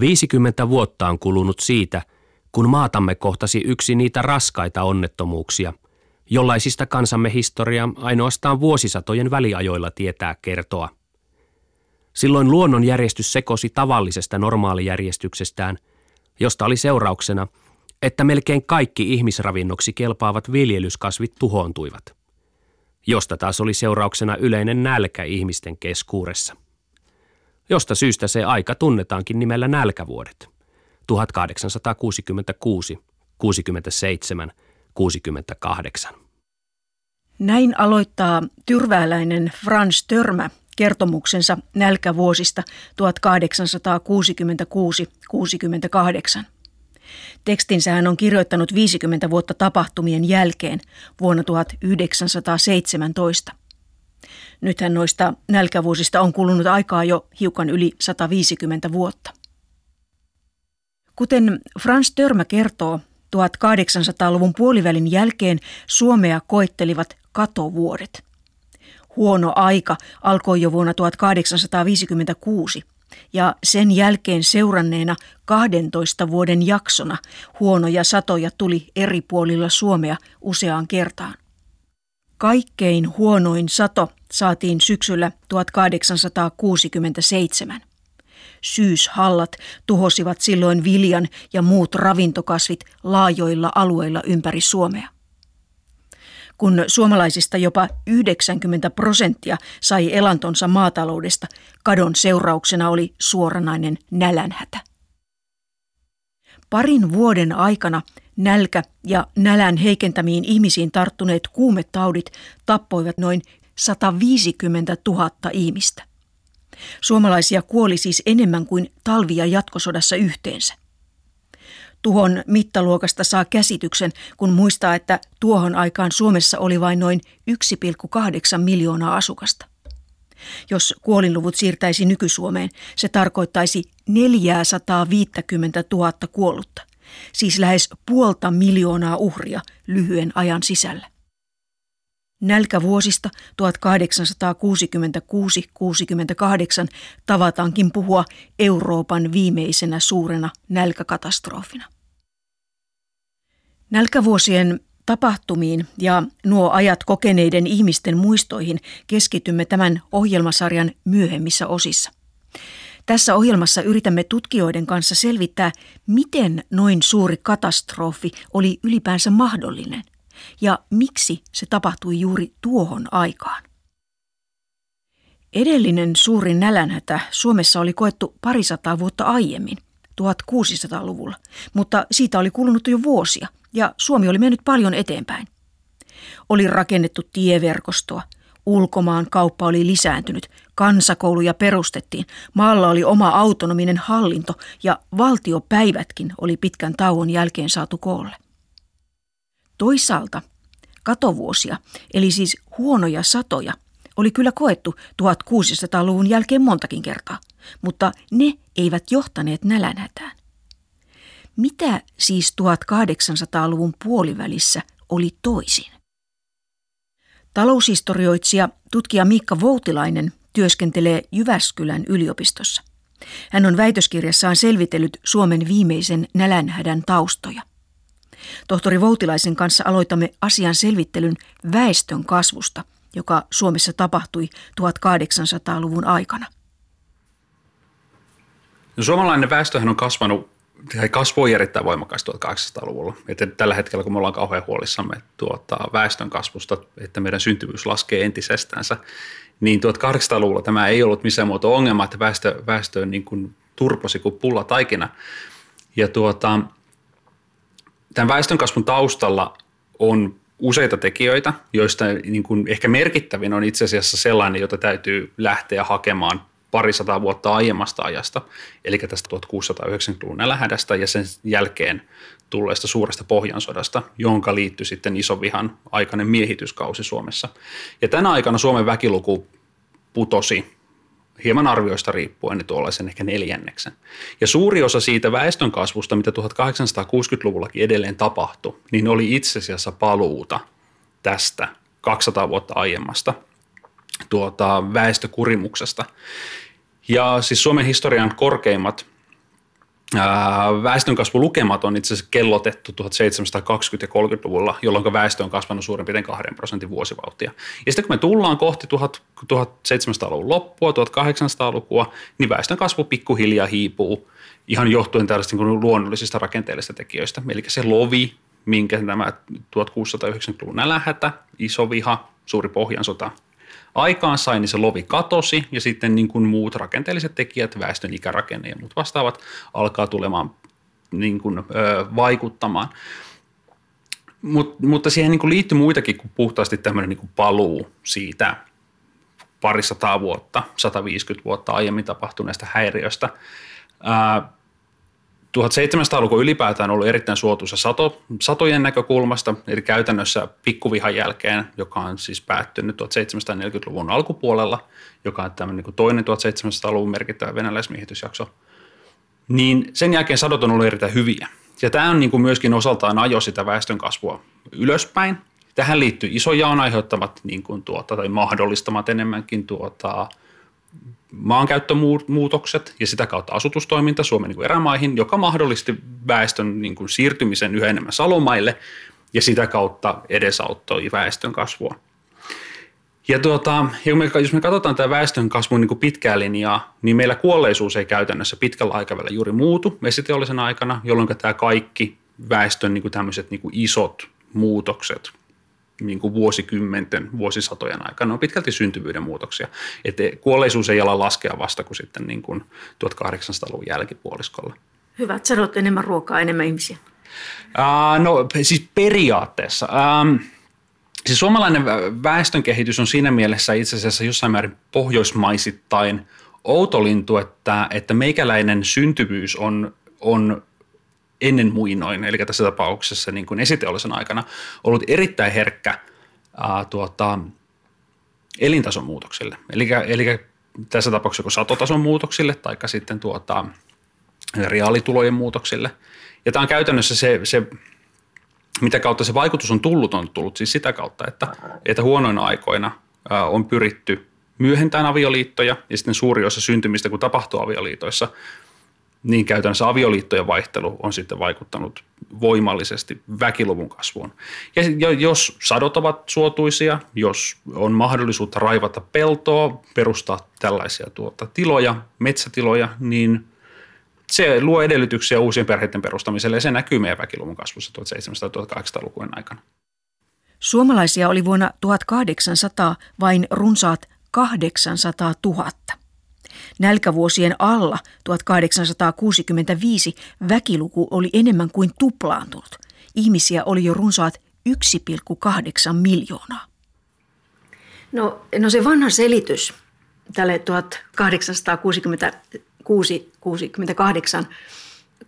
50 vuotta on kulunut siitä, kun maatamme kohtasi yksi niitä raskaita onnettomuuksia, jollaisista kansamme historia ainoastaan vuosisatojen väliajoilla tietää kertoa. Silloin luonnonjärjestys sekosi tavallisesta normaalijärjestyksestään, josta oli seurauksena, että melkein kaikki ihmisravinnoksi kelpaavat viljelyskasvit tuhoontuivat, josta taas oli seurauksena yleinen nälkä ihmisten keskuudessa josta syystä se aika tunnetaankin nimellä nälkävuodet. 1866, 67, 68. Näin aloittaa tyrvääläinen Franz Törmä kertomuksensa nälkävuosista 1866-68. Tekstinsä hän on kirjoittanut 50 vuotta tapahtumien jälkeen vuonna 1917. Nythän noista nälkävuosista on kulunut aikaa jo hiukan yli 150 vuotta. Kuten Frans Törmä kertoo, 1800-luvun puolivälin jälkeen Suomea koettelivat katovuodet. Huono aika alkoi jo vuonna 1856 ja sen jälkeen seuranneena 12 vuoden jaksona huonoja satoja tuli eri puolilla Suomea useaan kertaan. Kaikkein huonoin sato saatiin syksyllä 1867. Syyshallat tuhosivat silloin viljan ja muut ravintokasvit laajoilla alueilla ympäri Suomea. Kun suomalaisista jopa 90 prosenttia sai elantonsa maataloudesta, kadon seurauksena oli suoranainen nälänhätä. Parin vuoden aikana nälkä ja nälän heikentämiin ihmisiin tarttuneet kuumetaudit tappoivat noin 150 000 ihmistä. Suomalaisia kuoli siis enemmän kuin talvi- ja jatkosodassa yhteensä. Tuhon mittaluokasta saa käsityksen, kun muistaa, että tuohon aikaan Suomessa oli vain noin 1,8 miljoonaa asukasta. Jos kuolinluvut siirtäisi nyky-Suomeen, se tarkoittaisi 450 000 kuollutta, siis lähes puolta miljoonaa uhria lyhyen ajan sisällä. Nälkävuosista 1866-68 tavataankin puhua Euroopan viimeisenä suurena nälkäkatastrofina. Nälkävuosien tapahtumiin ja nuo ajat kokeneiden ihmisten muistoihin keskitymme tämän ohjelmasarjan myöhemmissä osissa. Tässä ohjelmassa yritämme tutkijoiden kanssa selvittää, miten noin suuri katastrofi oli ylipäänsä mahdollinen ja miksi se tapahtui juuri tuohon aikaan. Edellinen suuri nälänhätä Suomessa oli koettu parisataa vuotta aiemmin, 1600-luvulla, mutta siitä oli kulunut jo vuosia ja Suomi oli mennyt paljon eteenpäin. Oli rakennettu tieverkostoa, ulkomaan kauppa oli lisääntynyt, kansakouluja perustettiin, maalla oli oma autonominen hallinto ja valtiopäivätkin oli pitkän tauon jälkeen saatu koolle. Toisaalta katovuosia, eli siis huonoja satoja, oli kyllä koettu 1600-luvun jälkeen montakin kertaa, mutta ne eivät johtaneet nälänhätään. Mitä siis 1800-luvun puolivälissä oli toisin? Taloushistorioitsija tutkija Miikka Voutilainen työskentelee Jyväskylän yliopistossa. Hän on väitöskirjassaan selvitellyt Suomen viimeisen nälänhädän taustoja. Tohtori Voutilaisen kanssa aloitamme asian selvittelyn väestön kasvusta, joka Suomessa tapahtui 1800-luvun aikana. No, suomalainen väestöhän on kasvanut tai kasvoi erittäin voimakkaasti 1800-luvulla. Että tällä hetkellä, kun me ollaan kauhean huolissamme tuota, väestön kasvusta, että meidän syntyvyys laskee entisestänsä, niin 1800-luvulla tämä ei ollut missään muoto ongelma, että väestö, väestö niin kuin turposi kuin pulla taikina. Ja tuota, tämän väestönkasvun taustalla on useita tekijöitä, joista niin kuin ehkä merkittävin on itse asiassa sellainen, jota täytyy lähteä hakemaan parisataa vuotta aiemmasta ajasta, eli tästä 1690-luvun nälänhädästä ja sen jälkeen tulleesta suuresta pohjansodasta, jonka liittyi sitten isovihan aikainen miehityskausi Suomessa. Ja tänä aikana Suomen väkiluku putosi hieman arvioista riippuen niin tuollaisen ehkä neljänneksen. Ja suuri osa siitä väestönkasvusta, mitä 1860-luvullakin edelleen tapahtui, niin oli itse asiassa paluuta tästä 200 vuotta aiemmasta tuota, väestökurimuksesta. Ja siis Suomen historian korkeimmat väestönkasvulukemat on itse asiassa kellotettu 1720- ja 30-luvulla, jolloin väestö on kasvanut suurin piirtein 2 prosentin vuosivauhtia. Ja sitten kun me tullaan kohti 1700-luvun loppua, 1800-lukua, niin väestön kasvu pikkuhiljaa hiipuu ihan johtuen tällaisista niin luonnollisista rakenteellisista tekijöistä. Eli se lovi, minkä tämä 1690-luvun nälähätä, iso viha, suuri pohjansota aikaan sai, niin se lovi katosi ja sitten niin kuin muut rakenteelliset tekijät, väestön ikärakenne ja muut vastaavat alkaa tulemaan niin kuin, ö, vaikuttamaan. Mut, mutta siihen niin kuin liittyy muitakin kuin puhtaasti tämmöinen niin kuin paluu siitä parisataa vuotta, 150 vuotta aiemmin tapahtuneesta häiriöstä. Ää, 1700-luku ylipäätään on ollut erittäin suotuisa sato, satojen näkökulmasta, eli käytännössä pikkuvihan jälkeen, joka on siis päättynyt 1740-luvun alkupuolella, joka on tämmöinen niin toinen 1700-luvun merkittävä venäläismiehitysjakso, niin sen jälkeen sadot on ollut erittäin hyviä. Ja tämä on niin kuin myöskin osaltaan ajo sitä väestönkasvua ylöspäin. Tähän liittyy isojaon aiheuttamat niin kuin tuota, tai mahdollistamat enemmänkin tuota, maankäyttömuutokset ja sitä kautta asutustoiminta Suomen niin kuin erämaihin, joka mahdollisti väestön niin kuin siirtymisen yhä enemmän salomaille ja sitä kautta edesauttoi väestön kasvua. Ja tuota, jos me katsotaan tämä väestön kasvun niin pitkää linjaa, niin meillä kuolleisuus ei käytännössä pitkällä aikavälillä juuri muutu vesiteollisen aikana, jolloin tämä kaikki väestön niin kuin tämmöiset niin kuin isot muutokset niin kuin vuosikymmenten, vuosisatojen aikana on pitkälti syntyvyyden muutoksia. Että kuolleisuus ei ala laskea vasta kuin sitten niin kuin 1800-luvun jälkipuoliskolla. Hyvä, että sanot enemmän ruokaa, enemmän ihmisiä. Uh, no siis periaatteessa. Um, siis suomalainen väestönkehitys on siinä mielessä itse asiassa jossain määrin pohjoismaisittain outolintu, että, että meikäläinen syntyvyys on, on ennen muinoin, eli tässä tapauksessa niin kuin esiteollisen aikana, ollut erittäin herkkä ää, tuota, elintason muutoksille. Eli, eli tässä tapauksessa satotason muutoksille tai sitten tuota, reaalitulojen muutoksille. Ja tämä on käytännössä se, se, mitä kautta se vaikutus on tullut, on tullut siis sitä kautta, että, että huonoina aikoina ää, on pyritty myöhentämään avioliittoja ja sitten suuri osa syntymistä, kun tapahtuu avioliitoissa, niin käytännössä avioliittojen vaihtelu on sitten vaikuttanut voimallisesti väkiluvun kasvuun. Ja jos sadot ovat suotuisia, jos on mahdollisuutta raivata peltoa, perustaa tällaisia tuota, tiloja, metsätiloja, niin se luo edellytyksiä uusien perheiden perustamiselle ja se näkyy meidän väkiluvun kasvussa 1700-1800-lukujen aikana. Suomalaisia oli vuonna 1800 vain runsaat 800 000. Nälkävuosien alla 1865 väkiluku oli enemmän kuin tuplaantunut. Ihmisiä oli jo runsaat 1,8 miljoonaa. No, no se vanha selitys tälle 1866-68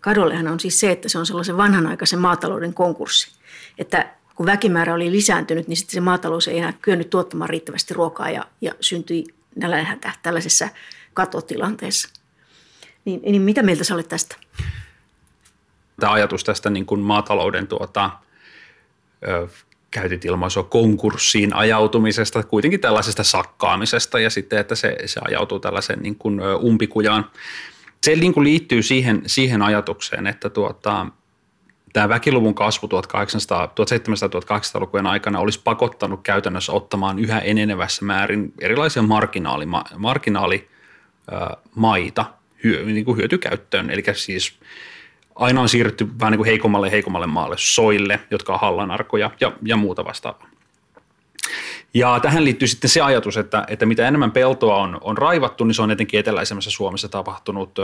kadollehan on siis se, että se on sellaisen vanhanaikaisen maatalouden konkurssi. Että kun väkimäärä oli lisääntynyt, niin sitten se maatalous ei enää kyennyt tuottamaan riittävästi ruokaa ja, ja syntyi nälänhätä tällaisessa katotilanteessa. Niin, niin mitä mieltä sä olet tästä? Tämä ajatus tästä niin kuin maatalouden tuota, ö, käytit ilmaisua konkurssiin ajautumisesta, kuitenkin tällaisesta sakkaamisesta ja sitten, että se, se ajautuu tällaiseen niin kuin umpikujaan. Se niin kuin liittyy siihen, siihen ajatukseen, että tuota, tämä väkiluvun kasvu 1700-1800-lukujen aikana olisi pakottanut käytännössä ottamaan yhä enenevässä määrin erilaisia marginaali, marginaali maita hyö, niin kuin hyötykäyttöön. Eli siis aina on siirrytty vähän niin kuin heikommalle heikommalle maalle, soille, jotka on hallanarkoja ja, ja muuta vastaavaa. Ja tähän liittyy sitten se ajatus, että, että mitä enemmän peltoa on, on raivattu, niin se on etenkin eteläisemmässä Suomessa tapahtunut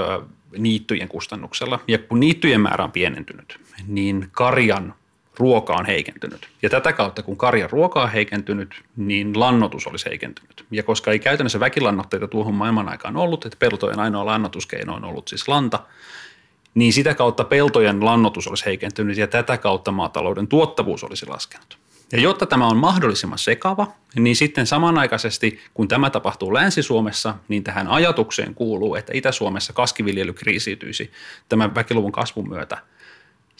niittyjen kustannuksella. Ja kun niittyjen määrä on pienentynyt, niin karjan ruoka on heikentynyt. Ja tätä kautta, kun karjan ruoka on heikentynyt, niin lannotus olisi heikentynyt. Ja koska ei käytännössä väkilannoitteita tuohon maailman aikaan ollut, että peltojen ainoa lannotuskeino on ollut siis lanta, niin sitä kautta peltojen lannotus olisi heikentynyt ja tätä kautta maatalouden tuottavuus olisi laskenut. Ja jotta tämä on mahdollisimman sekava, niin sitten samanaikaisesti, kun tämä tapahtuu Länsi-Suomessa, niin tähän ajatukseen kuuluu, että Itä-Suomessa kaskiviljely kriisiytyisi tämän väkiluvun kasvun myötä –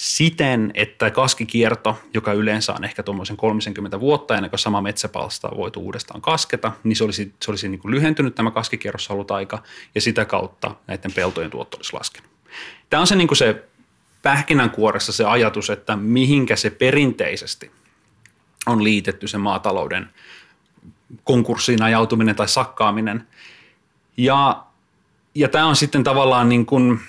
siten, että kaskikierto, joka yleensä on ehkä tuommoisen 30 vuotta ennen kuin sama metsäpalsta on voitu uudestaan kasketa, niin se olisi, se olisi niin kuin lyhentynyt tämä kaskikierrossa ollut aika ja sitä kautta näiden peltojen tuotto olisi laskenut. Tämä on se, niin kuin se pähkinänkuoressa se ajatus, että mihinkä se perinteisesti on liitetty se maatalouden konkurssiin ajautuminen tai sakkaaminen. Ja, ja tämä on sitten tavallaan niin kuin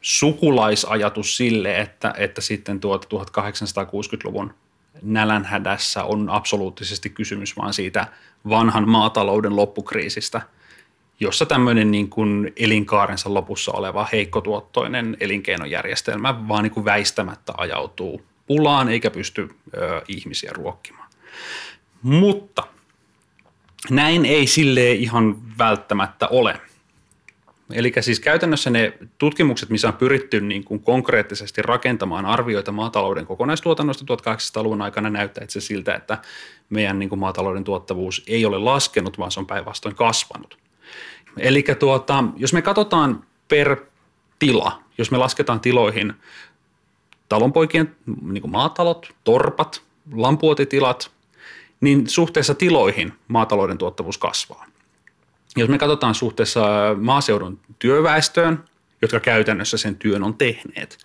sukulaisajatus sille, että, että sitten tuota 1860-luvun nälänhädässä on absoluuttisesti kysymys vaan siitä vanhan maatalouden loppukriisistä, jossa tämmöinen niin kuin elinkaarensa lopussa oleva heikkotuottoinen elinkeinojärjestelmä vaan niin kuin väistämättä ajautuu pulaan eikä pysty ö, ihmisiä ruokkimaan. Mutta näin ei sille ihan välttämättä ole. Eli siis käytännössä ne tutkimukset, missä on pyritty niin kuin konkreettisesti rakentamaan arvioita maatalouden kokonaistuotannosta 1800-luvun aikana, näyttää itse siltä, että meidän niin kuin maatalouden tuottavuus ei ole laskenut, vaan se on päinvastoin kasvanut. Eli tuota, jos me katsotaan per tila, jos me lasketaan tiloihin talonpoikien niin kuin maatalot, torpat, lampuotitilat, niin suhteessa tiloihin maatalouden tuottavuus kasvaa. Jos me katsotaan suhteessa maaseudun työväestöön, jotka käytännössä sen työn on tehneet,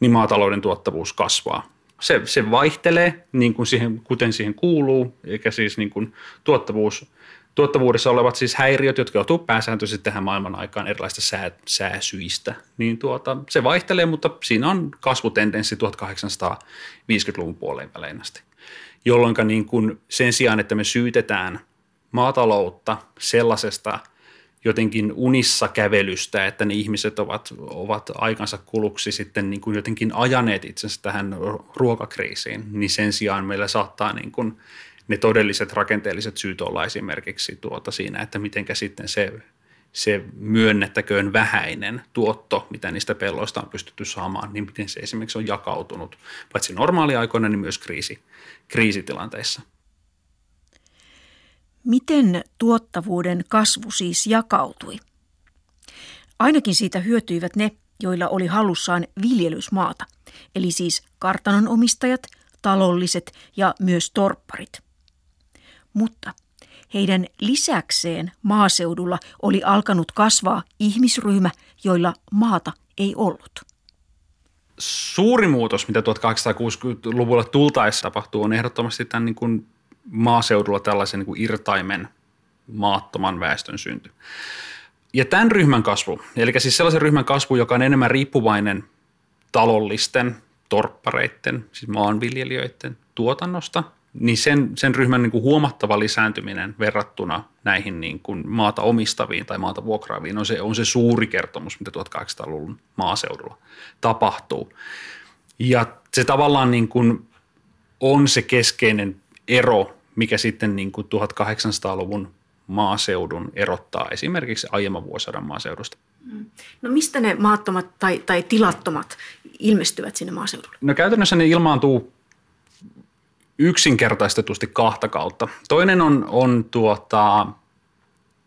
niin maatalouden tuottavuus kasvaa. Se, se vaihtelee niin kuin siihen, kuten siihen kuuluu, eikä siis niin kuin tuottavuus, tuottavuudessa olevat siis häiriöt, jotka joutuu pääsääntöisesti tähän maailman aikaan erilaista sää, sääsyistä, niin tuota, se vaihtelee, mutta siinä on kasvutendenssi 1850-luvun puoleen välein asti, jolloin niin kuin sen sijaan, että me syytetään – maataloutta sellaisesta jotenkin unissa kävelystä, että ne ihmiset ovat, ovat aikansa kuluksi sitten niin kuin jotenkin ajaneet itsensä tähän ruokakriisiin, niin sen sijaan meillä saattaa niin kuin ne todelliset rakenteelliset syyt olla esimerkiksi tuota siinä, että mitenkä sitten se, se myönnettäköön vähäinen tuotto, mitä niistä pelloista on pystytty saamaan, niin miten se esimerkiksi on jakautunut, paitsi normaaliaikoina, niin myös kriisi, kriisitilanteissa. Miten tuottavuuden kasvu siis jakautui? Ainakin siitä hyötyivät ne, joilla oli hallussaan viljelysmaata, eli siis kartanon omistajat, talolliset ja myös torpparit. Mutta heidän lisäkseen maaseudulla oli alkanut kasvaa ihmisryhmä, joilla maata ei ollut. Suuri muutos, mitä 1860-luvulla tultaessa tapahtuu, on ehdottomasti tämän niin kuin maaseudulla tällaisen niin kuin irtaimen maattoman väestön synty. Ja tämän ryhmän kasvu, eli siis sellaisen ryhmän kasvu, joka on enemmän riippuvainen talollisten, torppareiden, siis maanviljelijöiden tuotannosta, niin sen, sen ryhmän niin kuin huomattava lisääntyminen verrattuna näihin niin kuin maata omistaviin tai maata vuokraaviin on se, on se suuri kertomus, mitä 1800-luvun maaseudulla tapahtuu. Ja se tavallaan niin kuin on se keskeinen ero mikä sitten niin kuin 1800-luvun maaseudun erottaa esimerkiksi aiemman vuosisadan maaseudusta. Mm. No mistä ne maattomat tai, tai tilattomat ilmestyvät sinne maaseudulle? No käytännössä ne ilmaantuu yksinkertaistetusti kahta kautta. Toinen on, on tuota,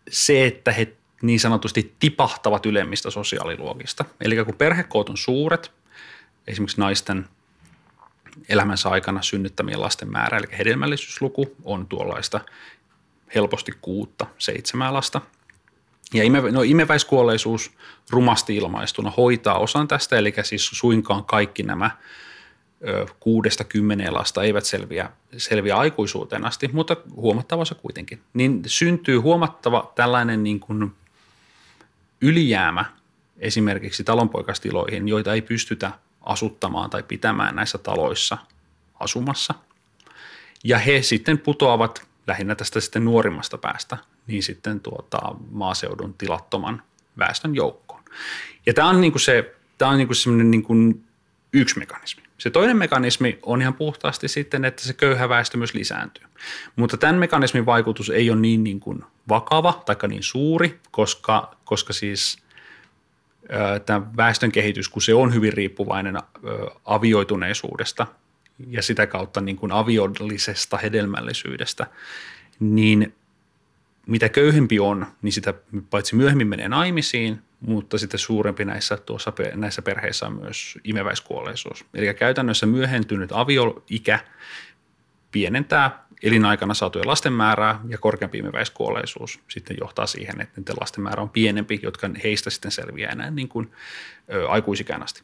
se, että he niin sanotusti tipahtavat ylemmistä sosiaaliluokista. Eli kun perhekoot on suuret, esimerkiksi naisten – elämänsä aikana synnyttämien lasten määrä, eli hedelmällisyysluku on tuollaista helposti kuutta, seitsemää lasta. Ja ime, no, imeväiskuolleisuus rumasti ilmaistuna hoitaa osan tästä, eli siis suinkaan kaikki nämä ö, kuudesta kymmeneen lasta eivät selviä, selviä aikuisuuteen asti, mutta huomattava osa kuitenkin. Niin syntyy huomattava tällainen niin kuin ylijäämä esimerkiksi talonpoikastiloihin, joita ei pystytä asuttamaan tai pitämään näissä taloissa asumassa. Ja he sitten putoavat lähinnä tästä sitten nuorimmasta päästä niin sitten tuota, maaseudun tilattoman väestön joukkoon. Ja tämä on, niin kuin se, tämä on niin kuin semmoinen niin kuin yksi mekanismi. Se toinen mekanismi on ihan puhtaasti sitten, että se köyhä väestö myös lisääntyy. Mutta tämän mekanismin vaikutus ei ole niin, niin kuin vakava tai niin suuri, koska, koska siis – tämä väestön kehitys, kun se on hyvin riippuvainen avioituneisuudesta ja sitä kautta niin kuin aviollisesta hedelmällisyydestä, niin mitä köyhempi on, niin sitä paitsi myöhemmin menee naimisiin, mutta sitten suurempi näissä, tuossa, näissä perheissä on myös imeväiskuolleisuus. Eli käytännössä myöhentynyt avioikä pienentää elinaikana saatujen lasten määrää ja korkeampi imeväiskuolleisuus sitten johtaa siihen, että niiden lasten määrä on pienempi, jotka heistä sitten selviää enää niin kuin, ö, aikuisikään asti.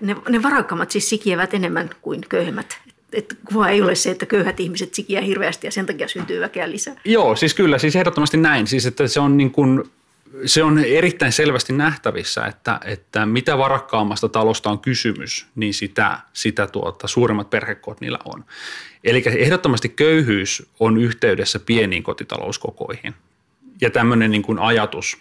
Ne, ne varakkaammat siis sikiävät enemmän kuin köyhemmät. Että kuva ei ole se, että köyhät ihmiset sikiä hirveästi ja sen takia syntyy väkeä lisää. Joo, siis kyllä, siis ehdottomasti näin. Siis että se on niin kuin, se on erittäin selvästi nähtävissä, että, että mitä varakkaammasta talosta on kysymys, niin sitä, sitä tuota, suuremmat perhekoot niillä on. Eli ehdottomasti köyhyys on yhteydessä pieniin kotitalouskokoihin. Ja tämmöinen niin kuin ajatus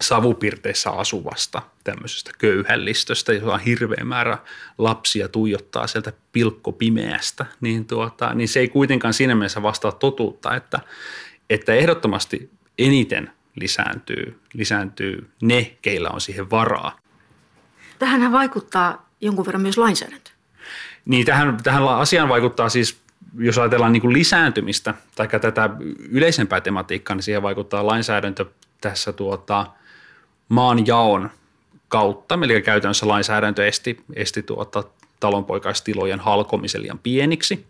savupirteissä asuvasta tämmöisestä köyhällistöstä, jossa on hirveä määrä lapsia tuijottaa sieltä pilkkopimeästä, niin, tuota, niin se ei kuitenkaan siinä mielessä vastaa totuutta, että, että ehdottomasti eniten lisääntyy, lisääntyy ne, keillä on siihen varaa. Tähän vaikuttaa jonkun verran myös lainsäädäntö. Niin tähän, tähän asiaan vaikuttaa siis, jos ajatellaan niin kuin lisääntymistä tai tätä yleisempää tematiikkaa, niin siihen vaikuttaa lainsäädäntö tässä tuota, maan jaon kautta. Eli käytännössä lainsäädäntö esti, esti tuota, talonpoikaistilojen halkomisen liian pieniksi.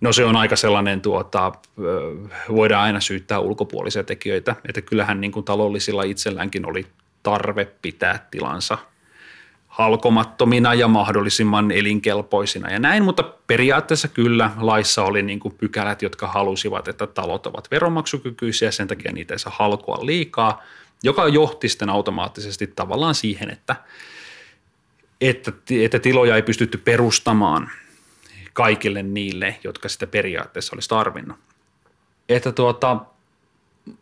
No se on aika sellainen, tuota, voidaan aina syyttää ulkopuolisia tekijöitä, että kyllähän niin kuin talollisilla itselläänkin oli tarve pitää tilansa halkomattomina ja mahdollisimman elinkelpoisina ja näin, mutta periaatteessa kyllä laissa oli niin kuin pykälät, jotka halusivat, että talot ovat veronmaksukykyisiä, sen takia niitä ei saa halkoa liikaa, joka johti sitten automaattisesti tavallaan siihen, että, että, että tiloja ei pystytty perustamaan kaikille niille, jotka sitä periaatteessa olisi tarvinnut. Että tuota,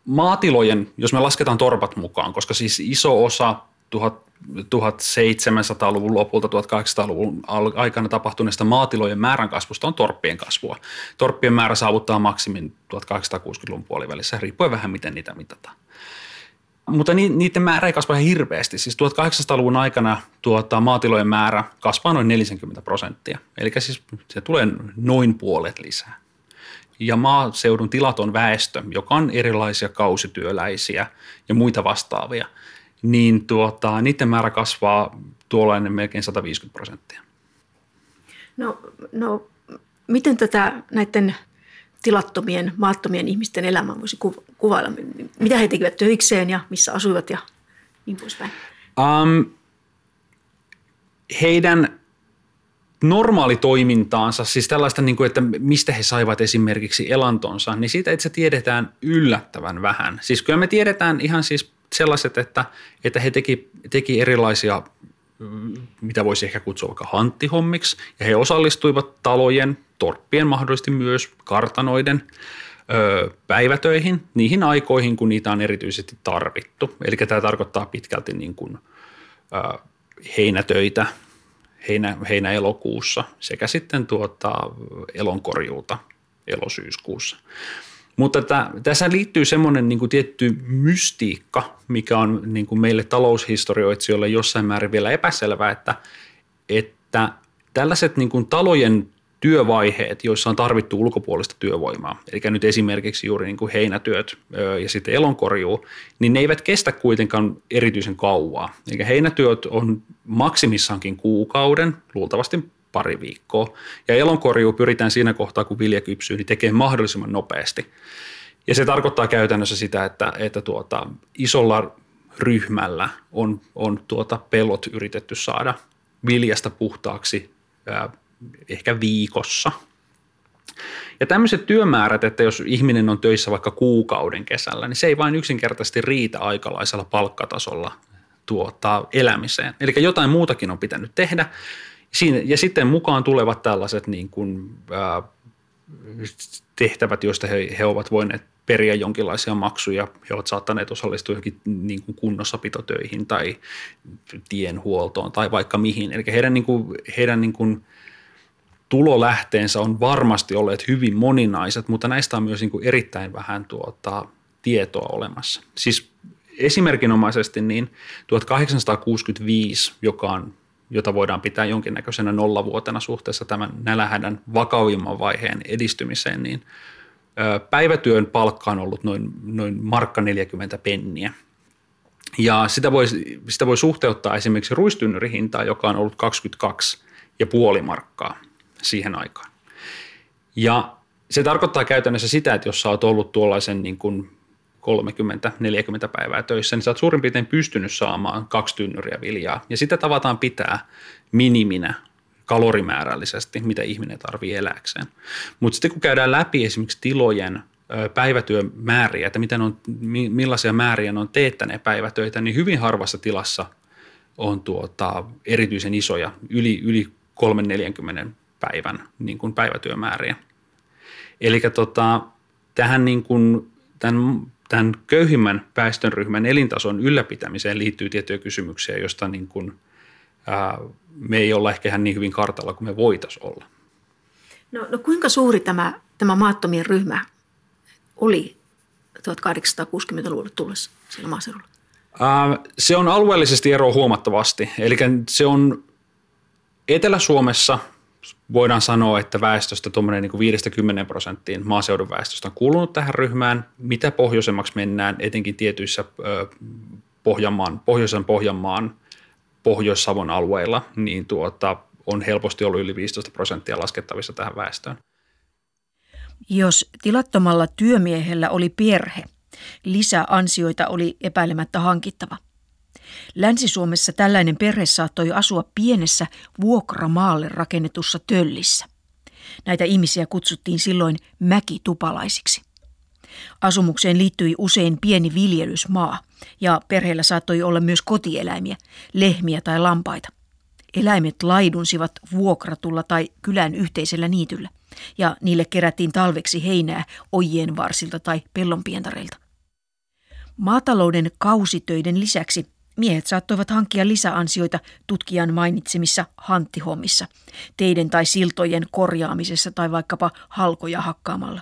maatilojen, jos me lasketaan torpat mukaan, koska siis iso osa 1700-luvun lopulta 1800-luvun aikana tapahtuneesta maatilojen määrän kasvusta on torppien kasvua. Torppien määrä saavuttaa maksimin 1860-luvun puolivälissä, riippuen vähän miten niitä mitataan. Mutta niiden määrä ei kasva hirveästi. Siis 1800-luvun aikana tuota, maatilojen määrä kasvaa noin 40 prosenttia. Eli siis se tulee noin puolet lisää. Ja maaseudun tilaton väestö, joka on erilaisia kausityöläisiä ja muita vastaavia, niin tuota, niiden määrä kasvaa tuollainen melkein 150 prosenttia. No, no miten tätä näiden tilattomien, maattomien ihmisten elämää voisi kuvailla? Mitä he tekivät töikseen ja missä asuivat ja niin poispäin? Um, heidän normaali toimintaansa, siis tällaista, niin kuin, että mistä he saivat esimerkiksi elantonsa, niin siitä itse tiedetään yllättävän vähän. Siis kyllä me tiedetään ihan siis sellaiset, että, että he teki, teki erilaisia mitä voisi ehkä kutsua vaikka hanttihommiksi, ja he osallistuivat talojen, torppien mahdollisesti myös kartanoiden päivätöihin niihin aikoihin, kun niitä on erityisesti tarvittu. Eli tämä tarkoittaa pitkälti niin kuin, heinätöitä heinä, heinä-elokuussa sekä sitten tuota, elonkorjuuta elosyyskuussa. Mutta että, tässä liittyy semmoinen niin kuin tietty mystiikka, mikä on niin kuin meille taloushistorioitsijoille jossain määrin vielä epäselvää, että, että tällaiset niin kuin talojen työvaiheet, joissa on tarvittu ulkopuolista työvoimaa, eli nyt esimerkiksi juuri niin kuin heinätyöt ja sitten elonkorjuu, niin ne eivät kestä kuitenkaan erityisen kauaa. Eli heinätyöt on maksimissaankin kuukauden, luultavasti pari viikkoa. Ja elonkorjuu pyritään siinä kohtaa, kun vilja kypsyy, niin tekemään mahdollisimman nopeasti. Ja se tarkoittaa käytännössä sitä, että, että tuota, isolla ryhmällä on, on tuota pellot yritetty saada viljasta puhtaaksi ehkä viikossa. Ja tämmöiset työmäärät, että jos ihminen on töissä vaikka kuukauden kesällä, niin se ei vain yksinkertaisesti riitä aikalaisella palkkatasolla tuota, elämiseen. Eli jotain muutakin on pitänyt tehdä. Siinä, ja sitten mukaan tulevat tällaiset niin kuin, ää, tehtävät, joista he, he ovat voineet periä jonkinlaisia maksuja. He ovat saattaneet osallistua johonkin niin kuin kunnossapitotöihin tai tienhuoltoon tai vaikka mihin. Eli heidän, niin kuin, heidän niin kuin, tulolähteensä on varmasti olleet hyvin moninaiset, mutta näistä on myös niin kuin erittäin vähän tuota, tietoa olemassa. Siis esimerkinomaisesti niin 1865, joka on jota voidaan pitää jonkinnäköisenä nollavuotena suhteessa tämän nälähädän vakavimman vaiheen edistymiseen, niin päivätyön palkka on ollut noin, noin markka 40 penniä. Ja sitä voi, sitä voi suhteuttaa esimerkiksi ruistynnyrihintaan, joka on ollut 22,5 markkaa siihen aikaan. Ja se tarkoittaa käytännössä sitä, että jos sä oot ollut tuollaisen niin kuin 30-40 päivää töissä, niin sä oot suurin piirtein pystynyt saamaan kaksi tynnyriä viljaa. Ja sitä tavataan pitää miniminä kalorimäärällisesti, mitä ihminen tarvii eläkseen. Mutta sitten kun käydään läpi esimerkiksi tilojen päivätyömääriä, että miten on, millaisia määriä ne on teettäneet päivätöitä, niin hyvin harvassa tilassa on tuota, erityisen isoja, yli, yli 3-40 päivän niin kuin päivätyömääriä. Eli tota, tähän niin kuin, tämän, tämän köyhimmän väestönryhmän elintason ylläpitämiseen liittyy tiettyjä kysymyksiä, joista niin kuin, ää, me ei olla ehkä ihan niin hyvin kartalla kuin me voitaisiin olla. No, no kuinka suuri tämä, tämä maattomien ryhmä oli 1860-luvulle tullessa siellä maaseudulla? Se on alueellisesti ero huomattavasti. Eli se on Etelä-Suomessa voidaan sanoa, että väestöstä tuommoinen niin 50 prosenttiin maaseudun väestöstä on kuulunut tähän ryhmään. Mitä pohjoisemmaksi mennään, etenkin tietyissä Pohjanmaan, pohjoisen Pohjanmaan, Pohjois-Savon alueilla, niin tuota, on helposti ollut yli 15 prosenttia laskettavissa tähän väestöön. Jos tilattomalla työmiehellä oli perhe, lisäansioita oli epäilemättä hankittava. Länsi-Suomessa tällainen perhe saattoi asua pienessä vuokramaalle rakennetussa töllissä. Näitä ihmisiä kutsuttiin silloin mäkitupalaisiksi. Asumukseen liittyi usein pieni viljelysmaa ja perheellä saattoi olla myös kotieläimiä, lehmiä tai lampaita. Eläimet laidunsivat vuokratulla tai kylän yhteisellä niityllä ja niille kerättiin talveksi heinää ojien varsilta tai pellonpientareilta. Maatalouden kausitöiden lisäksi miehet saattoivat hankkia lisäansioita tutkijan mainitsemissa hanttihommissa, teiden tai siltojen korjaamisessa tai vaikkapa halkoja hakkaamalla.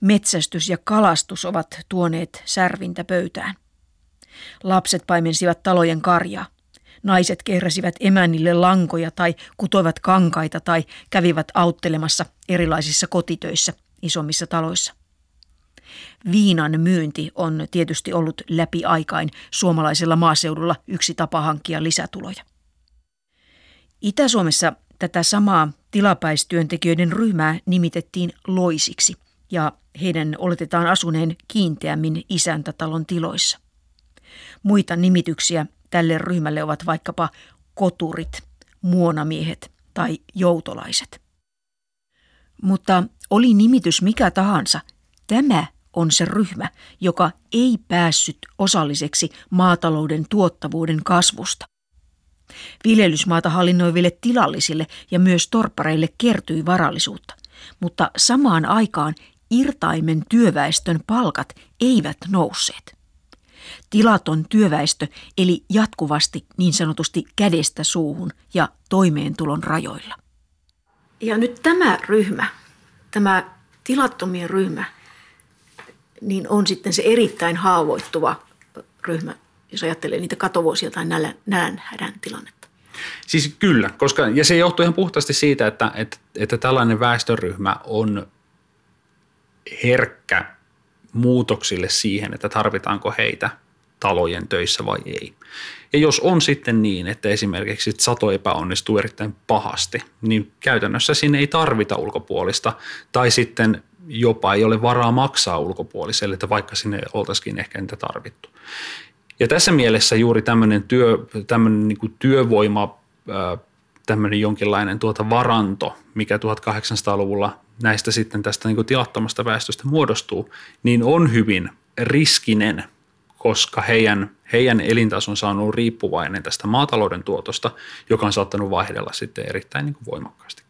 Metsästys ja kalastus ovat tuoneet särvintä pöytään. Lapset paimensivat talojen karjaa. Naiset kehräsivät emännille lankoja tai kutoivat kankaita tai kävivät auttelemassa erilaisissa kotitöissä isommissa taloissa. Viinan myynti on tietysti ollut läpi aikain suomalaisella maaseudulla yksi tapa hankkia lisätuloja. Itä-Suomessa tätä samaa tilapäistyöntekijöiden ryhmää nimitettiin loisiksi ja heidän oletetaan asuneen kiinteämmin isäntätalon tiloissa. Muita nimityksiä tälle ryhmälle ovat vaikkapa koturit, muonamiehet tai joutolaiset. Mutta oli nimitys mikä tahansa, tämä on se ryhmä, joka ei päässyt osalliseksi maatalouden tuottavuuden kasvusta. Viljelysmaata hallinnoiville tilallisille ja myös torppareille kertyi varallisuutta, mutta samaan aikaan irtaimen työväestön palkat eivät nousseet. Tilaton työväestö eli jatkuvasti niin sanotusti kädestä suuhun ja toimeentulon rajoilla. Ja nyt tämä ryhmä, tämä tilattomien ryhmä, niin on sitten se erittäin haavoittuva ryhmä, jos ajattelee niitä katovuosia tai nälän, hädän tilannetta. Siis kyllä, koska, ja se johtuu ihan puhtaasti siitä, että, että, että tällainen väestöryhmä on herkkä muutoksille siihen, että tarvitaanko heitä talojen töissä vai ei. Ja jos on sitten niin, että esimerkiksi sato epäonnistuu erittäin pahasti, niin käytännössä sinne ei tarvita ulkopuolista. Tai sitten jopa ei ole varaa maksaa ulkopuoliselle, että vaikka sinne oltaisikin ehkä niitä tarvittu. Ja tässä mielessä juuri tämmöinen, työ, tämmöinen niin kuin työvoima, tämmöinen jonkinlainen tuota varanto, mikä 1800-luvulla näistä sitten tästä niin kuin tilattomasta väestöstä muodostuu, niin on hyvin riskinen, koska heidän, heidän elintasonsa on ollut riippuvainen tästä maatalouden tuotosta, joka on saattanut vaihdella sitten erittäin niin kuin voimakkaasti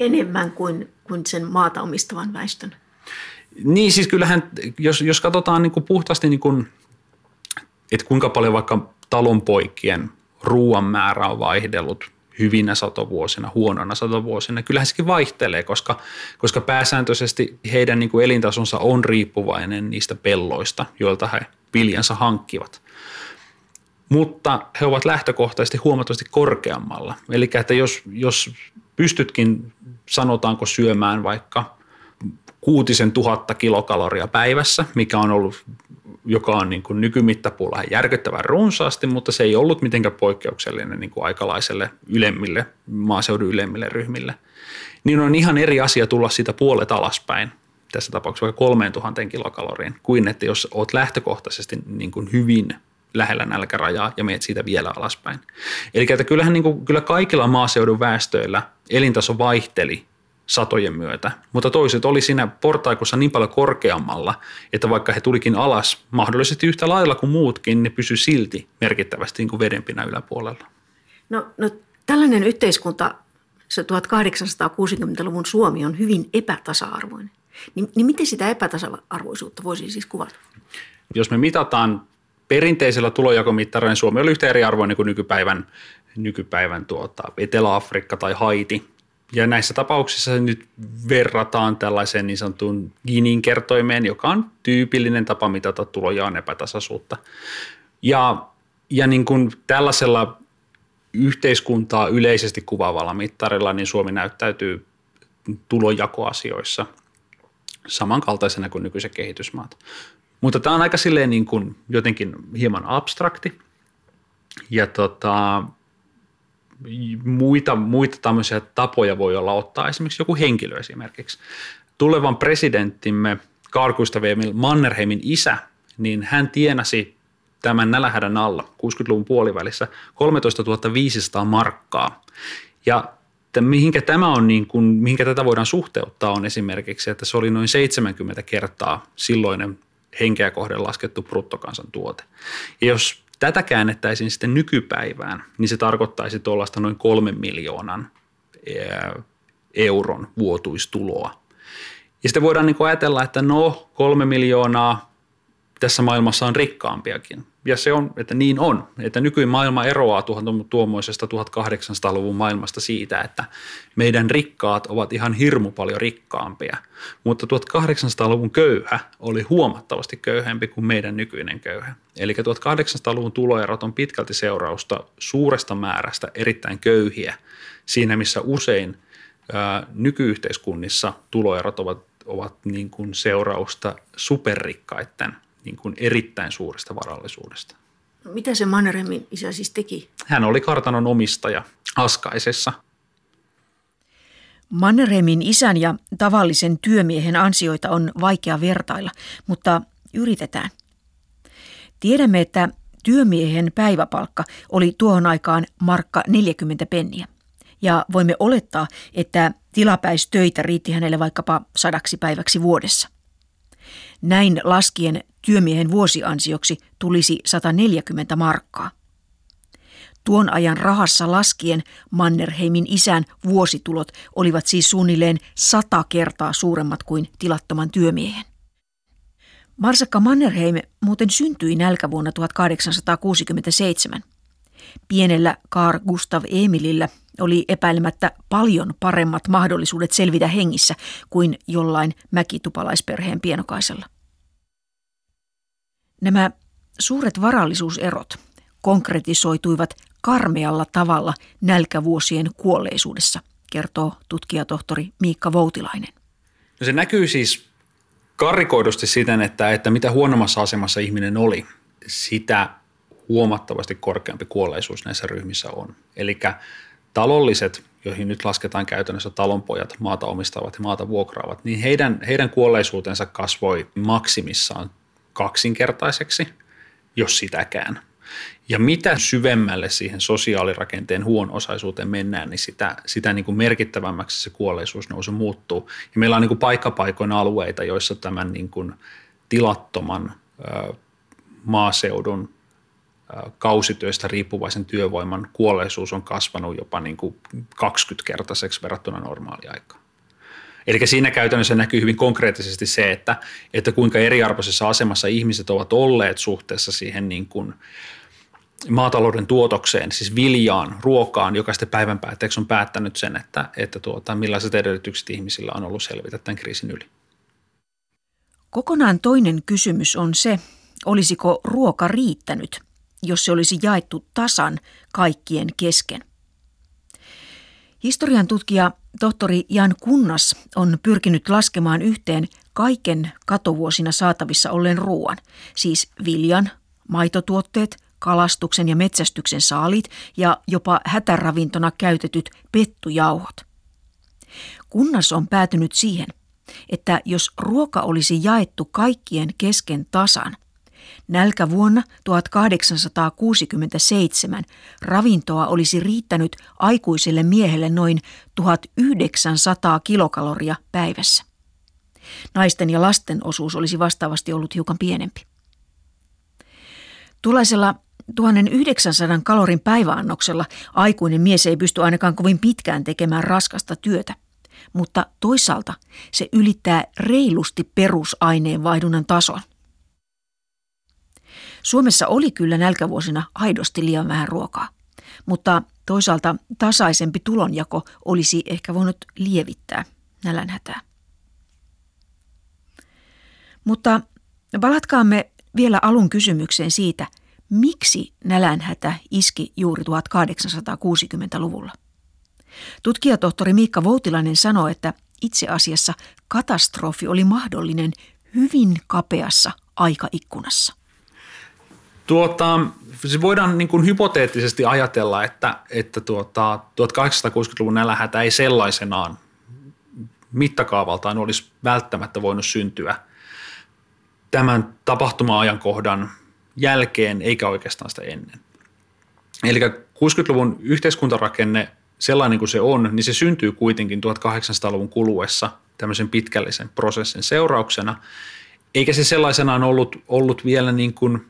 enemmän kuin, kuin sen maata omistavan väestön. Niin siis kyllähän, jos, jos katsotaan niin kuin puhtaasti, niin kuin, että kuinka paljon vaikka talonpoikien ruoan määrä on vaihdellut hyvinä satovuosina, huonona satovuosina, kyllähän sekin vaihtelee, koska, koska pääsääntöisesti heidän niin kuin elintasonsa on riippuvainen niistä pelloista, joilta he viljansa hankkivat. Mutta he ovat lähtökohtaisesti huomattavasti korkeammalla. Eli että jos, jos pystytkin, sanotaanko syömään vaikka kuutisen tuhatta kilokaloria päivässä, mikä on ollut joka on niin kuin nykymittapuulla järkyttävän runsaasti, mutta se ei ollut mitenkään poikkeuksellinen niin kuin aikalaiselle ylemmille, maaseudun ylemmille ryhmille. Niin on ihan eri asia tulla siitä puolet alaspäin, tässä tapauksessa vaikka 3000 kilokaloriin, kuin että jos olet lähtökohtaisesti niin kuin hyvin lähellä nälkärajaa ja meet siitä vielä alaspäin. Eli että kyllähän niin kuin, kyllä kaikilla maaseudun väestöillä elintaso vaihteli satojen myötä, mutta toiset oli siinä portaikossa niin paljon korkeammalla, että vaikka he tulikin alas mahdollisesti yhtä lailla kuin muutkin, ne pysy silti merkittävästi niin kuin vedenpinnan yläpuolella. No, no tällainen yhteiskunta, se 1860-luvun Suomi on hyvin epätasa-arvoinen. Niin, niin miten sitä epätasa-arvoisuutta voisi siis kuvata? Jos me mitataan perinteisellä tulojakomittarilla, niin Suomi oli yhtä eriarvoinen kuin nykypäivän, nykypäivän tuota, Etelä-Afrikka tai Haiti. Ja näissä tapauksissa nyt verrataan tällaiseen niin sanottuun Ginin kertoimeen, joka on tyypillinen tapa mitata tulojaan epätasaisuutta. Ja, ja niin kuin tällaisella yhteiskuntaa yleisesti kuvaavalla mittarilla, niin Suomi näyttäytyy tulojakoasioissa samankaltaisena kuin nykyiset kehitysmaat. Mutta tämä on aika silleen niin kuin jotenkin hieman abstrakti. Ja tota, muita, muita tämmöisiä tapoja voi olla ottaa esimerkiksi joku henkilö esimerkiksi. Tulevan presidenttimme Emil Mannerheimin isä, niin hän tienasi tämän nälähädän alla 60-luvun puolivälissä 13 500 markkaa. Ja mihinkä tämä on niin kuin, mihinkä tätä voidaan suhteuttaa on esimerkiksi, että se oli noin 70 kertaa silloinen henkeä kohden laskettu bruttokansantuote. Ja jos tätä käännettäisiin sitten nykypäivään, niin se tarkoittaisi tuollaista noin kolmen miljoonan euron vuotuistuloa. Ja sitten voidaan niin ajatella, että no kolme miljoonaa tässä maailmassa on rikkaampiakin. Ja se on, että niin on. Että nykymaailma eroaa tuommoisesta 1800-luvun maailmasta siitä, että meidän rikkaat ovat ihan hirmu paljon rikkaampia. Mutta 1800-luvun köyhä oli huomattavasti köyhempi kuin meidän nykyinen köyhä. Eli 1800-luvun tuloerot on pitkälti seurausta suuresta määrästä erittäin köyhiä siinä, missä usein ää, nykyyhteiskunnissa tuloerot ovat, ovat niin kuin seurausta superrikkaiden – niin kuin erittäin suuresta varallisuudesta. No, mitä se Mannerheimin isä siis teki? Hän oli kartanon omistaja Askaisessa. Mannerheimin isän ja tavallisen työmiehen ansioita on vaikea vertailla, mutta yritetään. Tiedämme, että työmiehen päiväpalkka oli tuohon aikaan markka 40 penniä. Ja voimme olettaa, että tilapäistöitä riitti hänelle vaikkapa sadaksi päiväksi vuodessa. Näin laskien työmiehen vuosiansioksi tulisi 140 markkaa. Tuon ajan rahassa laskien Mannerheimin isän vuositulot olivat siis suunnilleen sata kertaa suuremmat kuin tilattoman työmiehen. Marsakka Mannerheim muuten syntyi nälkävuonna 1867. Pienellä Carl Gustav Emilillä oli epäilemättä paljon paremmat mahdollisuudet selvitä hengissä kuin jollain mäkitupalaisperheen pienokaisella. Nämä suuret varallisuuserot konkretisoituivat karmealla tavalla nälkävuosien kuolleisuudessa, kertoo tutkijatohtori Miikka Voutilainen. No se näkyy siis karikoidusti siten, että, että mitä huonommassa asemassa ihminen oli, sitä huomattavasti korkeampi kuolleisuus näissä ryhmissä on. Eli talolliset, joihin nyt lasketaan käytännössä talonpojat, maata omistavat ja maata vuokraavat, niin heidän, heidän kuolleisuutensa kasvoi maksimissaan kaksinkertaiseksi, jos sitäkään. Ja mitä syvemmälle siihen sosiaalirakenteen huono-osaisuuteen mennään, niin sitä, sitä niin kuin merkittävämmäksi se kuolleisuusnousu muuttuu. Ja meillä on niin kuin paikkapaikoina alueita, joissa tämän niin kuin tilattoman ö, maaseudun ö, kausityöstä riippuvaisen työvoiman kuolleisuus on kasvanut jopa niin kuin 20-kertaiseksi verrattuna normaaliaikaan. Eli siinä käytännössä näkyy hyvin konkreettisesti se, että, että kuinka eriarvoisessa asemassa ihmiset ovat olleet suhteessa siihen niin kuin maatalouden tuotokseen, siis viljaan, ruokaan, joka sitten päivän päätteeksi on päättänyt sen, että, että tuota, millaiset edellytykset ihmisillä on ollut selvitä tämän kriisin yli. Kokonaan toinen kysymys on se, olisiko ruoka riittänyt, jos se olisi jaettu tasan kaikkien kesken. Historian tutkija tohtori Jan Kunnas on pyrkinyt laskemaan yhteen kaiken katovuosina saatavissa olleen ruoan, siis viljan, maitotuotteet, kalastuksen ja metsästyksen saalit ja jopa hätäravintona käytetyt pettujauhot. Kunnas on päätynyt siihen, että jos ruoka olisi jaettu kaikkien kesken tasan, nälkävuonna 1867 ravintoa olisi riittänyt aikuiselle miehelle noin 1900 kilokaloria päivässä. Naisten ja lasten osuus olisi vastaavasti ollut hiukan pienempi. Tuollaisella 1900 kalorin päiväannoksella aikuinen mies ei pysty ainakaan kovin pitkään tekemään raskasta työtä, mutta toisaalta se ylittää reilusti perusaineenvaihdunnan tason. Suomessa oli kyllä nälkävuosina aidosti liian vähän ruokaa, mutta toisaalta tasaisempi tulonjako olisi ehkä voinut lievittää nälänhätää. Mutta palatkaamme vielä alun kysymykseen siitä, miksi nälänhätä iski juuri 1860-luvulla. Tutkijatohtori Miikka Voutilainen sanoi, että itse asiassa katastrofi oli mahdollinen hyvin kapeassa aikaikkunassa. Tuota, siis voidaan niin kuin hypoteettisesti ajatella, että, että tuota, 1860-luvun nälähätä ei sellaisenaan mittakaavaltaan olisi välttämättä voinut syntyä tämän tapahtuma-ajankohdan jälkeen eikä oikeastaan sitä ennen. Eli 60-luvun yhteiskuntarakenne sellainen kuin se on, niin se syntyy kuitenkin 1800-luvun kuluessa tämmöisen pitkällisen prosessin seurauksena, eikä se sellaisenaan ollut, ollut vielä niin kuin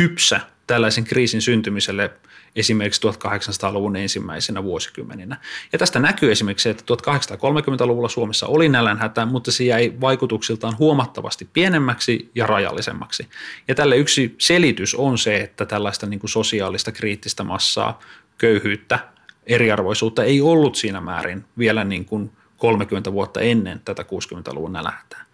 kypsä tällaisen kriisin syntymiselle esimerkiksi 1800-luvun ensimmäisenä vuosikymmeninä. Ja tästä näkyy esimerkiksi että 1830-luvulla Suomessa oli nälänhätä, mutta se jäi vaikutuksiltaan huomattavasti pienemmäksi ja rajallisemmaksi. Ja tälle yksi selitys on se, että tällaista niin kuin sosiaalista kriittistä massaa, köyhyyttä, eriarvoisuutta ei ollut siinä määrin vielä niin kuin 30 vuotta ennen tätä 60-luvun nälänhätää.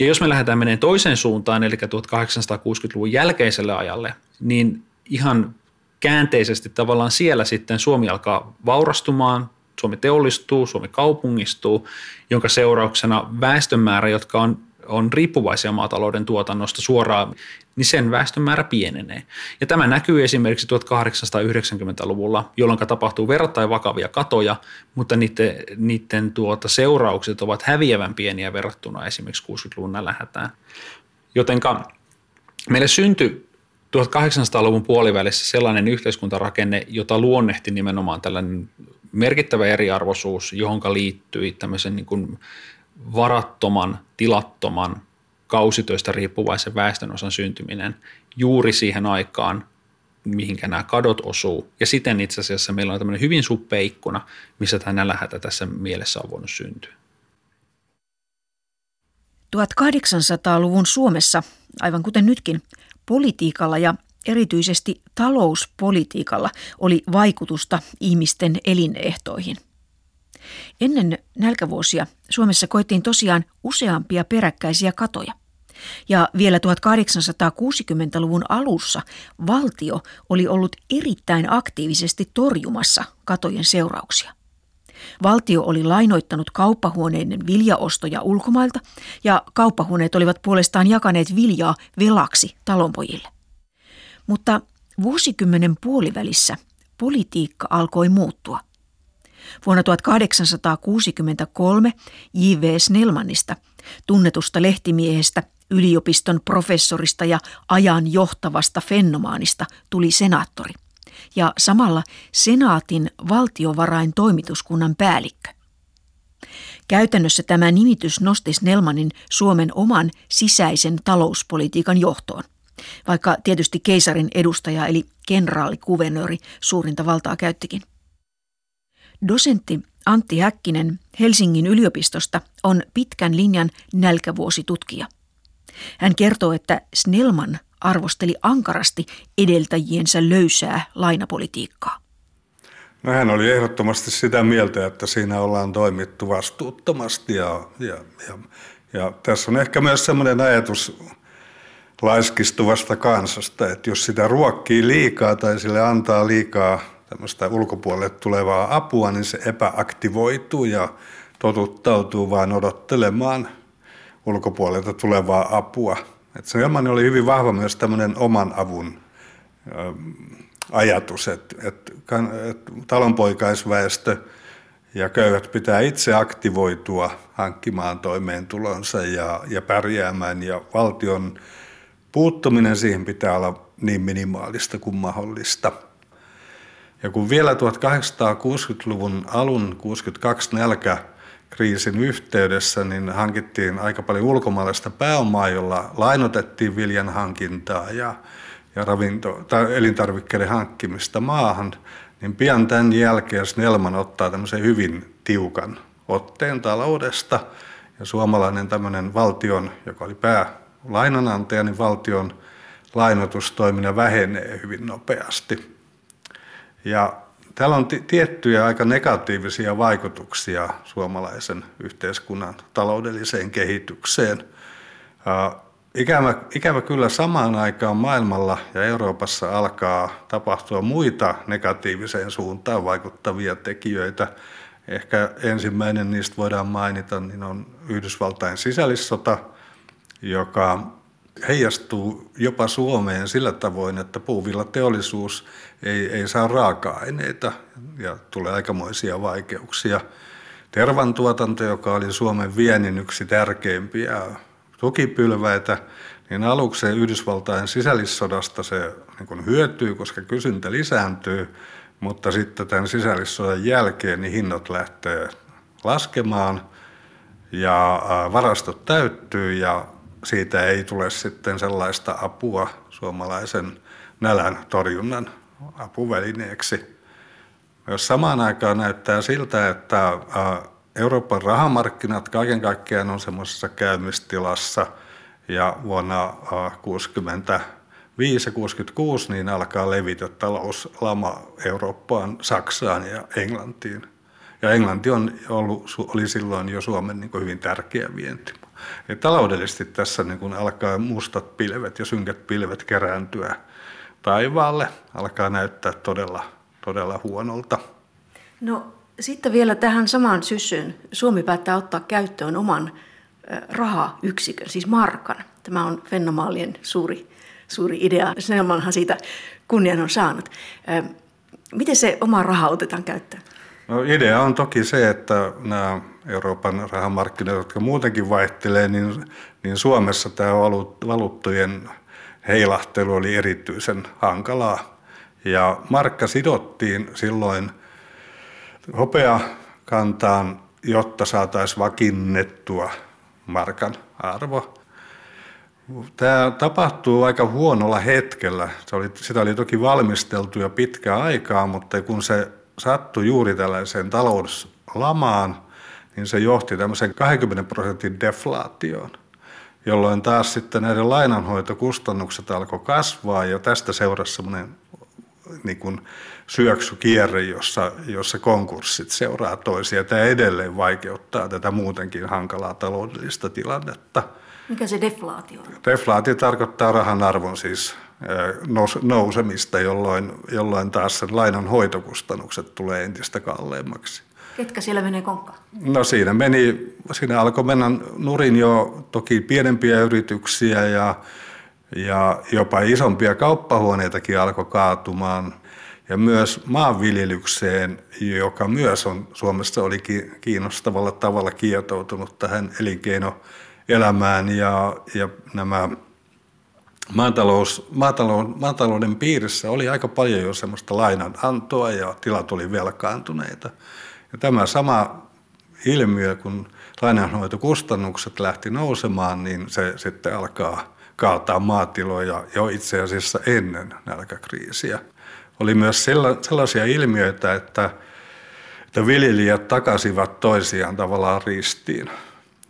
Ja jos me lähdetään menemään toiseen suuntaan, eli 1860-luvun jälkeiselle ajalle, niin ihan käänteisesti tavallaan siellä sitten Suomi alkaa vaurastumaan, Suomi teollistuu, Suomi kaupungistuu, jonka seurauksena väestönmäärä, jotka on, on riippuvaisia maatalouden tuotannosta suoraan, niin sen väestön määrä pienenee. Ja tämä näkyy esimerkiksi 1890-luvulla, jolloin tapahtuu verrattain vakavia katoja, mutta niiden, niiden tuota seuraukset ovat häviävän pieniä verrattuna esimerkiksi 60-luvun nälänhätään. Jotenka meille syntyi 1800-luvun puolivälissä sellainen yhteiskuntarakenne, jota luonnehti nimenomaan tällainen merkittävä eriarvoisuus, johon liittyi tämmöisen niin kuin varattoman, tilattoman, kausitöistä riippuvaisen väestönosan syntyminen juuri siihen aikaan, mihinkä nämä kadot osuu. Ja siten itse asiassa meillä on tämmöinen hyvin suppea ikkuna, missä tämä nälähätä tässä mielessä on voinut syntyä. 1800-luvun Suomessa, aivan kuten nytkin, Politiikalla ja erityisesti talouspolitiikalla oli vaikutusta ihmisten elinehtoihin. Ennen nälkävuosia Suomessa koettiin tosiaan useampia peräkkäisiä katoja. Ja vielä 1860-luvun alussa valtio oli ollut erittäin aktiivisesti torjumassa katojen seurauksia. Valtio oli lainoittanut kauppahuoneiden viljaostoja ulkomailta ja kauppahuoneet olivat puolestaan jakaneet viljaa velaksi talonpojille. Mutta vuosikymmenen puolivälissä politiikka alkoi muuttua. Vuonna 1863 J.V. Snellmanista, tunnetusta lehtimiehestä, yliopiston professorista ja ajan johtavasta fenomaanista, tuli senaattori ja samalla senaatin valtiovarain toimituskunnan päällikkö. Käytännössä tämä nimitys nosti Snellmanin Suomen oman sisäisen talouspolitiikan johtoon, vaikka tietysti keisarin edustaja eli kenraalikuvernööri suurinta valtaa käyttikin. Dosentti Antti Häkkinen Helsingin yliopistosta on pitkän linjan nälkävuositutkija. Hän kertoo, että Snellman arvosteli ankarasti edeltäjiensä löysää lainapolitiikkaa. No hän oli ehdottomasti sitä mieltä, että siinä ollaan toimittu vastuuttomasti ja, ja, ja, ja tässä on ehkä myös sellainen ajatus laiskistuvasta kansasta, että jos sitä ruokkii liikaa tai sille antaa liikaa tämmöistä ulkopuolelle tulevaa apua, niin se epäaktivoituu ja totuttautuu vain odottelemaan ulkopuolelta tulevaa apua. Et Snellman oli hyvin vahva myös tämmöinen oman avun ajatus, että, että, että talonpoikaisväestö ja köyhät pitää itse aktivoitua hankkimaan toimeentulonsa ja, ja pärjäämään ja valtion puuttuminen siihen pitää olla niin minimaalista kuin mahdollista. Ja kun vielä 1860-luvun alun 62 nälkäkriisin yhteydessä, niin hankittiin aika paljon ulkomaalaista pääomaa, jolla lainotettiin viljan hankintaa ja, ja ravinto, tai elintarvikkeiden hankkimista maahan, niin pian tämän jälkeen Snellman ottaa tämmöisen hyvin tiukan otteen taloudesta. Ja suomalainen tämmöinen valtion, joka oli päälainanantaja, niin valtion lainotustoiminta vähenee hyvin nopeasti. Ja täällä on t- tiettyjä aika negatiivisia vaikutuksia suomalaisen yhteiskunnan taloudelliseen kehitykseen. Ikävä, ikävä kyllä samaan aikaan maailmalla ja Euroopassa alkaa tapahtua muita negatiiviseen suuntaan vaikuttavia tekijöitä. Ehkä ensimmäinen niistä voidaan mainita, niin on Yhdysvaltain sisällissota, joka heijastuu jopa Suomeen sillä tavoin, että puuvillateollisuus ei, ei saa raaka-aineita ja tulee aikamoisia vaikeuksia. Tervantuotanto, joka oli Suomen viennin yksi tärkeimpiä tukipylväitä, niin aluksi Yhdysvaltain sisällissodasta se niin hyötyy, koska kysyntä lisääntyy, mutta sitten tämän sisällissodan jälkeen niin hinnat lähtee laskemaan ja varastot täyttyy ja siitä ei tule sitten sellaista apua suomalaisen nälän torjunnan apuvälineeksi. Jos samaan aikaan näyttää siltä, että Euroopan rahamarkkinat kaiken kaikkiaan on semmoisessa käymistilassa ja vuonna 1965 ja 66 niin alkaa levitä talouslama Eurooppaan, Saksaan ja Englantiin. Ja Englanti on ollut, oli silloin jo Suomen niin hyvin tärkeä vienti. Ja taloudellisesti tässä niin alkaa mustat pilvet ja synkät pilvet kerääntyä taivaalle, alkaa näyttää todella, todella huonolta. No sitten vielä tähän samaan syssyyn Suomi päättää ottaa käyttöön oman rahayksikön, siis markan. Tämä on Fennomaalien suuri, suuri idea. Snellmanhan siitä kunnian on saanut. Miten se oma raha otetaan käyttöön? No idea on toki se, että nämä Euroopan rahamarkkinat, jotka muutenkin vaihtelee, niin, niin Suomessa tämä valuuttojen heilahtelu oli erityisen hankalaa. Ja markka sidottiin silloin – hopea kantaan, jotta saataisiin vakinnettua markan arvo. Tämä tapahtuu aika huonolla hetkellä. Se oli, sitä oli toki valmisteltu jo pitkää aikaa, mutta kun se sattui juuri tällaiseen talouslamaan, niin se johti tämmöisen 20 prosentin deflaatioon, jolloin taas sitten näiden lainanhoitokustannukset alkoi kasvaa ja tästä seurasi semmoinen niin kuin syöksykierre, jossa, jossa konkurssit seuraa toisia. Tämä edelleen vaikeuttaa tätä muutenkin hankalaa taloudellista tilannetta. Mikä se deflaatio on? Deflaatio tarkoittaa rahan arvon siis nousemista, jolloin, jolloin taas sen lainan hoitokustannukset tulee entistä kalleimmaksi. Ketkä siellä menee konkkaan? No siinä meni, siinä alkoi mennä nurin jo toki pienempiä yrityksiä ja, ja jopa isompia kauppahuoneitakin alkoi kaatumaan – ja myös maanviljelykseen, joka myös on Suomessa oli kiinnostavalla tavalla kietoutunut tähän elinkeinoelämään ja, ja nämä maatalous, maatalous, maatalouden piirissä oli aika paljon jo semmoista lainanantoa ja tilat oli velkaantuneita. Ja tämä sama ilmiö, kun lainanhoitokustannukset lähti nousemaan, niin se sitten alkaa kaataa maatiloja jo itse asiassa ennen nälkäkriisiä oli myös sellaisia ilmiöitä, että, että viljelijät takasivat toisiaan tavallaan ristiin.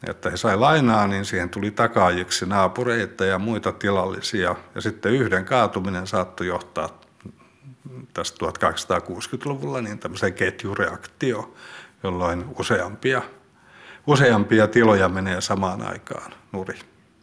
Että he sai lainaa, niin siihen tuli takaajiksi naapureita ja muita tilallisia. Ja sitten yhden kaatuminen saattoi johtaa tästä 1860-luvulla niin tämmöiseen ketjureaktio, jolloin useampia, useampia tiloja menee samaan aikaan nuri.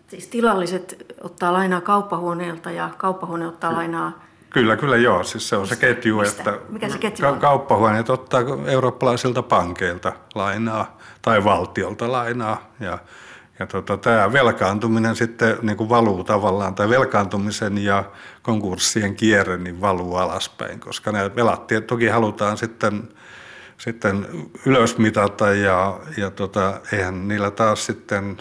Siis tilalliset ottaa lainaa kauppahuoneelta ja kauppahuone ottaa lainaa Kyllä, kyllä joo. Siis se on se ketju, Mistä? että Mikä se ketju on? kauppahuoneet ottaa eurooppalaisilta pankeilta lainaa tai valtiolta lainaa. Ja, ja tota, tämä velkaantuminen sitten niin kuin valuu tavallaan, tai velkaantumisen ja konkurssien kierre niin valuu alaspäin, koska nämä velat toki halutaan sitten, sitten ylösmitata ja, ja tota, eihän niillä taas sitten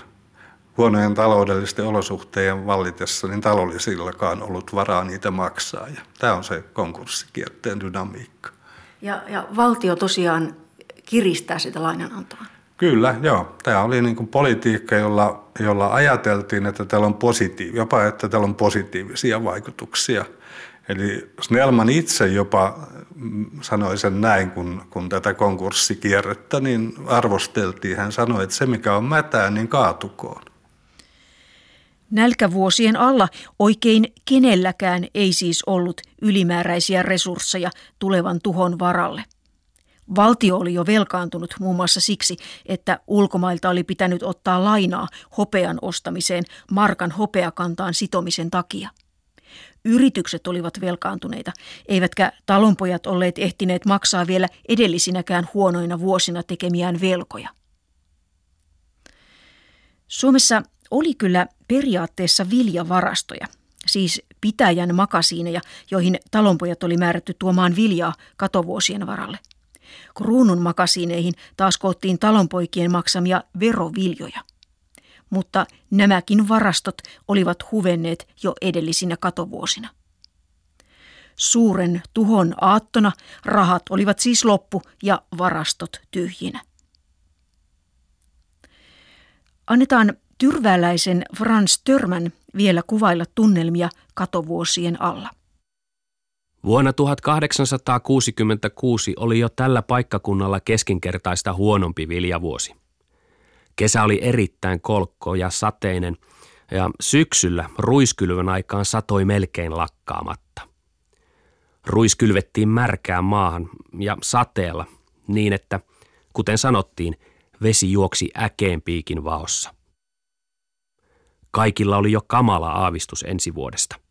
huonojen taloudellisten olosuhteiden vallitessa, niin taloudellisillakaan ollut varaa niitä maksaa. Ja tämä on se konkurssikierteen dynamiikka. Ja, ja valtio tosiaan kiristää sitä lainanantoa. Kyllä, joo. Tämä oli niin kuin politiikka, jolla, jolla ajateltiin, että tällä on positiiv- jopa että tällä on positiivisia vaikutuksia. Eli Snellman itse jopa mm, sanoi sen näin, kun, kun tätä konkurssikierrettä niin arvosteltiin. Hän sanoi, että se mikä on mätää, niin kaatukoon. Nälkävuosien alla oikein kenelläkään ei siis ollut ylimääräisiä resursseja tulevan tuhon varalle. Valtio oli jo velkaantunut muun muassa siksi, että ulkomailta oli pitänyt ottaa lainaa hopean ostamiseen markan hopeakantaan sitomisen takia. Yritykset olivat velkaantuneita, eivätkä talonpojat olleet ehtineet maksaa vielä edellisinäkään huonoina vuosina tekemiään velkoja. Suomessa oli kyllä periaatteessa viljavarastoja, siis pitäjän makasiineja, joihin talonpojat oli määrätty tuomaan viljaa katovuosien varalle. Kruunun makasiineihin taas koottiin talonpoikien maksamia veroviljoja. Mutta nämäkin varastot olivat huvenneet jo edellisinä katovuosina. Suuren tuhon aattona rahat olivat siis loppu ja varastot tyhjinä. Annetaan tyrväläisen Frans Törmän vielä kuvailla tunnelmia katovuosien alla. Vuonna 1866 oli jo tällä paikkakunnalla keskinkertaista huonompi viljavuosi. Kesä oli erittäin kolkko ja sateinen ja syksyllä ruiskylvön aikaan satoi melkein lakkaamatta. Ruis kylvettiin märkään maahan ja sateella niin, että kuten sanottiin, vesi juoksi äkeen piikin vaossa. Kaikilla oli jo kamala aavistus ensi vuodesta –